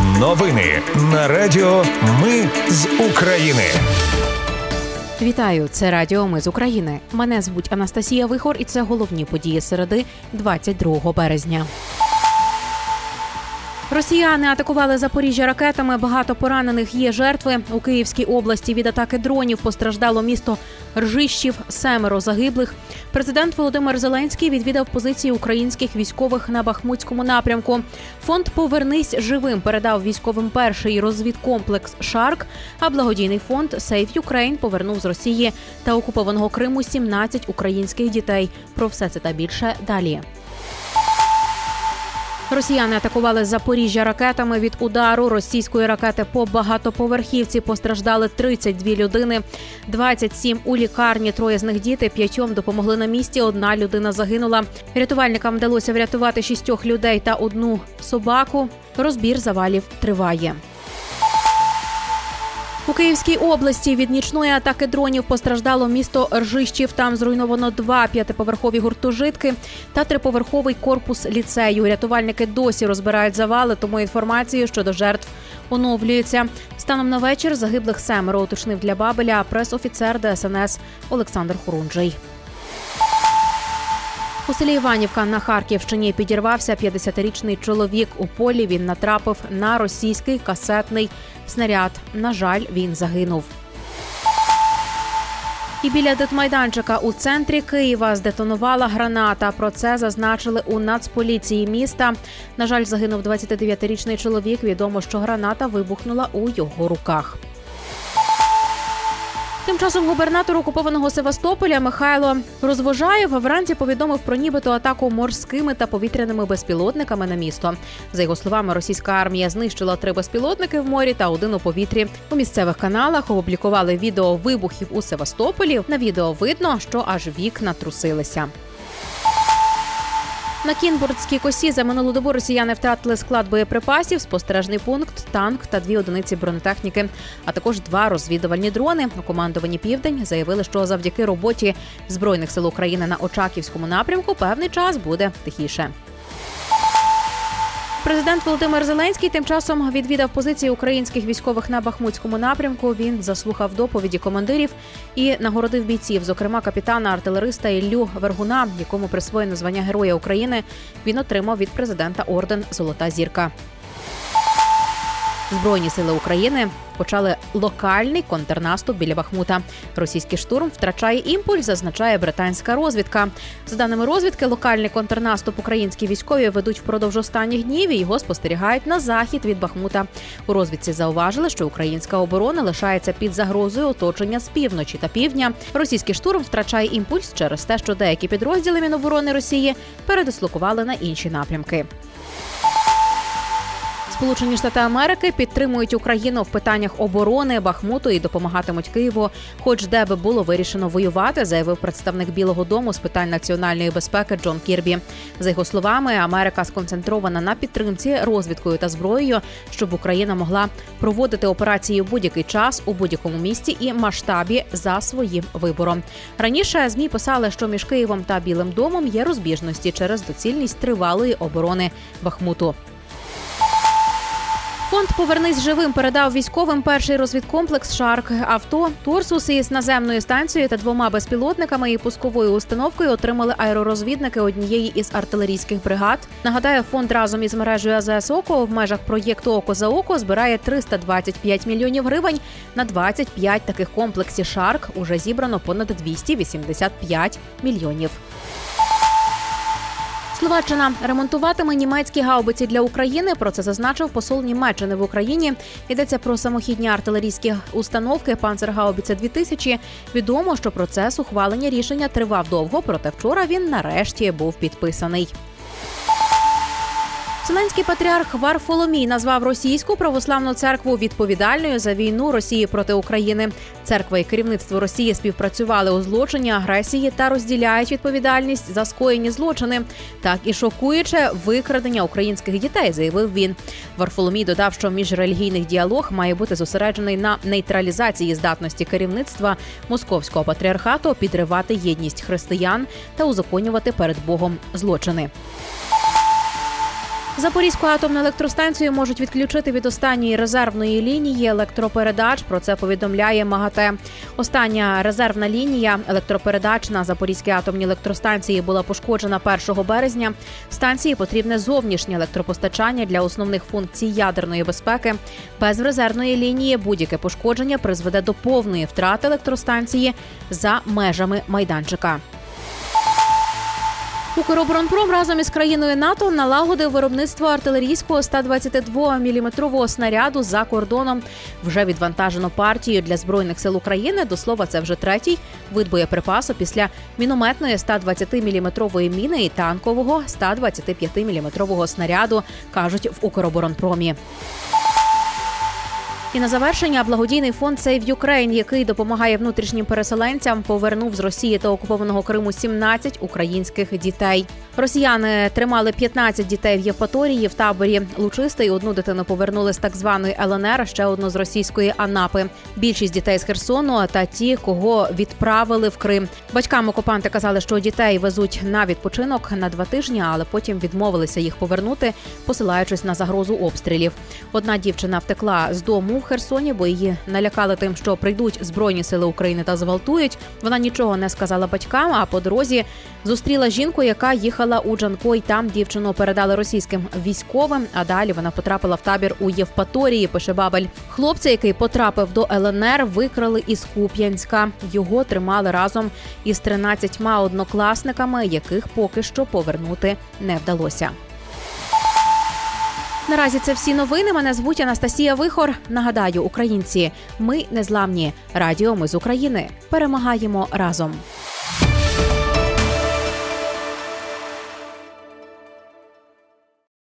Новини на Радіо Ми з України. Вітаю, це Радіо Ми з України. Мене звуть Анастасія Вихор, і це головні події середи 22 березня. Росіяни атакували Запоріжжя ракетами. Багато поранених є жертви у Київській області. Від атаки дронів постраждало місто Ржищів, семеро загиблих. Президент Володимир Зеленський відвідав позиції українських військових на Бахмутському напрямку. Фонд Повернись живим передав військовим перший розвідкомплекс Shark. А благодійний фонд Save Ukraine повернув з Росії та окупованого Криму 17 українських дітей. Про все це та більше далі. Росіяни атакували Запоріжжя ракетами від удару російської ракети по багатоповерхівці. Постраждали 32 людини, 27 у лікарні. Троє з них діти. П'ятьом допомогли на місці. Одна людина загинула. Рятувальникам вдалося врятувати шістьох людей та одну собаку. Розбір завалів триває. У Київській області від нічної атаки дронів постраждало місто Ржищів. Там зруйновано два п'ятиповерхові гуртожитки та триповерховий корпус ліцею. Рятувальники досі розбирають завали, тому інформацію щодо жертв оновлюється. Станом на вечір загиблих семеро уточнив для Бабеля прес-офіцер ДСНС Олександр Хорунжий. У селі Іванівка на Харківщині підірвався 50-річний чоловік. У полі він натрапив на російський касетний снаряд. На жаль, він загинув. І біля дитмайданчика у центрі Києва здетонувала граната. Про це зазначили у Нацполіції міста. На жаль, загинув 29-річний чоловік. Відомо, що граната вибухнула у його руках. Тим часом губернатор окупованого Севастополя Михайло Розвожаєв вранці повідомив про нібито атаку морськими та повітряними безпілотниками на місто. За його словами, російська армія знищила три безпілотники в морі та один у повітрі. У місцевих каналах опублікували відео вибухів у Севастополі. На відео видно, що аж вікна трусилися. На Кінбурдській косі за минулу добу росіяни втратили склад боєприпасів, спостережний пункт, танк та дві одиниці бронетехніки, а також два розвідувальні дрони. У командуванні Південь заявили, що завдяки роботі збройних сил України на Очаківському напрямку певний час буде тихіше. Президент Володимир Зеленський тим часом відвідав позиції українських військових на Бахмутському напрямку. Він заслухав доповіді командирів і нагородив бійців, зокрема капітана артилериста Іллю Вергуна, якому присвоєно звання Героя України. Він отримав від президента орден Золота зірка. Збройні сили України почали локальний контрнаступ біля Бахмута. Російський штурм втрачає імпульс, зазначає британська розвідка. За даними розвідки, локальний контрнаступ українські військові ведуть впродовж останніх днів і його спостерігають на захід від Бахмута. У розвідці зауважили, що українська оборона лишається під загрозою оточення з півночі та півдня. Російський штурм втрачає імпульс через те, що деякі підрозділи Міноборони Росії передислокували на інші напрямки. Сполучені Штати Америки підтримують Україну в питаннях оборони Бахмуту і допомагатимуть Києву, хоч де би було вирішено воювати, заявив представник Білого Дому з питань національної безпеки Джон Кірбі. За його словами, Америка сконцентрована на підтримці розвідкою та зброєю, щоб Україна могла проводити операції в будь-який час у будь-якому місті і масштабі за своїм вибором. Раніше змі писали, що між Києвом та Білим домом є розбіжності через доцільність тривалої оборони Бахмуту. Фонд Повернись живим передав військовим перший розвідкомплекс Shark авто Torsus із наземною станцією та двома безпілотниками і пусковою установкою отримали аеророзвідники однієї із артилерійських бригад. Нагадаю, фонд разом із мережею АЗС «Око» в межах проєкту Око за око збирає 325 мільйонів гривень на 25 таких комплексів Shark. Уже зібрано понад 285 мільйонів. Словаччина ремонтуватиме німецькі гаубиці для України. Про це зазначив посол Німеччини в Україні. Йдеться про самохідні артилерійські установки Панцергаубіця 2000 Відомо, що процес ухвалення рішення тривав довго, проте вчора він нарешті був підписаний. Вселенський патріарх Варфоломій назвав російську православну церкву відповідальною за війну Росії проти України. Церква і керівництво Росії співпрацювали у злочині агресії та розділяють відповідальність за скоєні злочини. Так і шокуюче викрадення українських дітей, заявив він. Варфоломій додав, що міжрелігійний діалог має бути зосереджений на нейтралізації здатності керівництва московського патріархату підривати єдність християн та узаконювати перед Богом злочини. Запорізьку атомну електростанцію можуть відключити від останньої резервної лінії електропередач. Про це повідомляє МАГАТЕ. Остання резервна лінія електропередач на Запорізькій атомній електростанції була пошкоджена 1 березня. Станції потрібне зовнішнє електропостачання для основних функцій ядерної безпеки. Без резервної лінії будь-яке пошкодження призведе до повної втрати електростанції за межами майданчика. Укроборонпром разом із країною НАТО налагодив виробництво артилерійського 122-мм снаряду за кордоном. Вже відвантажено партію для збройних сил України. До слова, це вже третій вид боєприпасу після мінометної 120-мм міни і танкового 125-мм снаряду, кажуть в Укроборонпромі. І на завершення благодійний фонд Save Ukraine, який допомагає внутрішнім переселенцям, повернув з Росії та окупованого Криму 17 українських дітей. Росіяни тримали 15 дітей в Євпаторії в таборі Лучистий. Одну дитину повернули з так званої ЛНР, ще одну з російської Анапи. Більшість дітей з Херсону та ті, кого відправили в Крим. Батькам окупанти казали, що дітей везуть на відпочинок на два тижні, але потім відмовилися їх повернути, посилаючись на загрозу обстрілів. Одна дівчина втекла з дому в Херсоні, бо її налякали тим, що прийдуть збройні сили України та зґвалтують. Вона нічого не сказала батькам. А по дорозі зустріла жінку, яка їхала у Джанкой. Там дівчину передали російським військовим. А далі вона потрапила в табір у Євпаторії. Пише Бабель. Хлопця, який потрапив до ЛНР, викрали із Куп'янська. Його тримали разом із 13 однокласниками, яких поки що повернути не вдалося. Наразі це всі новини. Мене звуть Анастасія Вихор. Нагадаю, українці, ми незламні. Радіо ми з України. Перемагаємо разом.